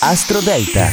Astro Delta.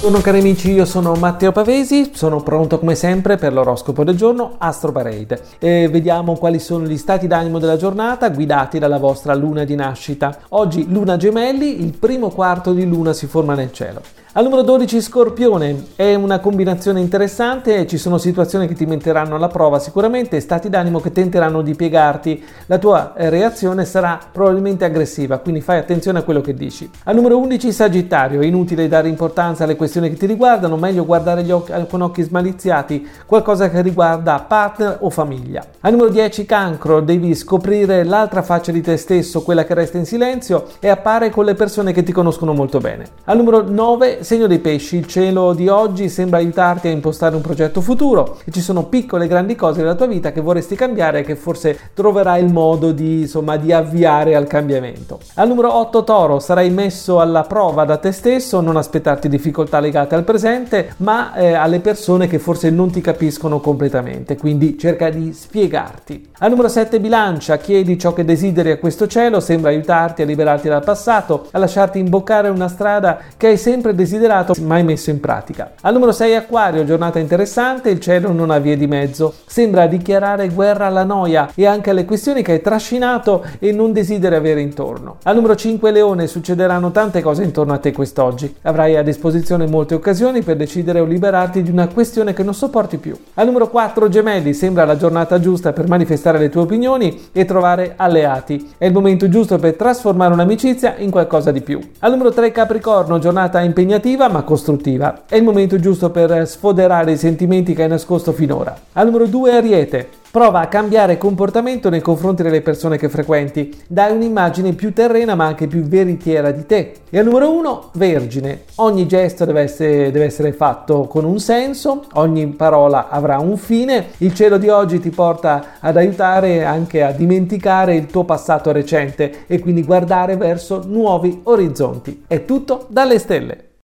Buongiorno cari amici, io sono Matteo Pavesi, sono pronto come sempre per l'oroscopo del giorno Astro Parade. E vediamo quali sono gli stati d'animo della giornata guidati dalla vostra luna di nascita. Oggi luna gemelli, il primo quarto di luna si forma nel cielo. Al numero 12 Scorpione è una combinazione interessante, ci sono situazioni che ti metteranno alla prova sicuramente, stati d'animo che tenteranno di piegarti, la tua eh, reazione sarà probabilmente aggressiva, quindi fai attenzione a quello che dici. Al numero 11 Sagittario, è inutile dare importanza alle questioni che ti riguardano, meglio guardare occhi, con occhi smaliziati qualcosa che riguarda partner o famiglia. Al numero 10 Cancro, devi scoprire l'altra faccia di te stesso, quella che resta in silenzio e appare con le persone che ti conoscono molto bene. Al numero 9 segno dei pesci, il cielo di oggi sembra aiutarti a impostare un progetto futuro e ci sono piccole e grandi cose nella tua vita che vorresti cambiare e che forse troverai il modo di, insomma, di avviare al cambiamento. Al numero 8 Toro sarai messo alla prova da te stesso, non aspettarti difficoltà legate al presente, ma eh, alle persone che forse non ti capiscono completamente, quindi cerca di spiegarti. Al numero 7 Bilancia, chiedi ciò che desideri a questo cielo, sembra aiutarti a liberarti dal passato, a lasciarti imboccare una strada che hai sempre desiderato desiderato mai messo in pratica. Al numero 6 Acquario, giornata interessante, il cielo non ha vie di mezzo, sembra dichiarare guerra alla noia e anche alle questioni che hai trascinato e non desideri avere intorno. Al numero 5 Leone, succederanno tante cose intorno a te quest'oggi, avrai a disposizione molte occasioni per decidere o liberarti di una questione che non sopporti più. Al numero 4 Gemelli, sembra la giornata giusta per manifestare le tue opinioni e trovare alleati. È il momento giusto per trasformare un'amicizia in qualcosa di più. Al numero 3 Capricorno, giornata impegnativa negativa ma costruttiva. È il momento giusto per sfoderare i sentimenti che hai nascosto finora. Al numero 2 Ariete. Prova a cambiare comportamento nei confronti delle persone che frequenti. Dai un'immagine più terrena ma anche più veritiera di te. E al numero 1 Vergine. Ogni gesto deve essere, deve essere fatto con un senso, ogni parola avrà un fine. Il cielo di oggi ti porta ad aiutare anche a dimenticare il tuo passato recente e quindi guardare verso nuovi orizzonti. È tutto dalle stelle.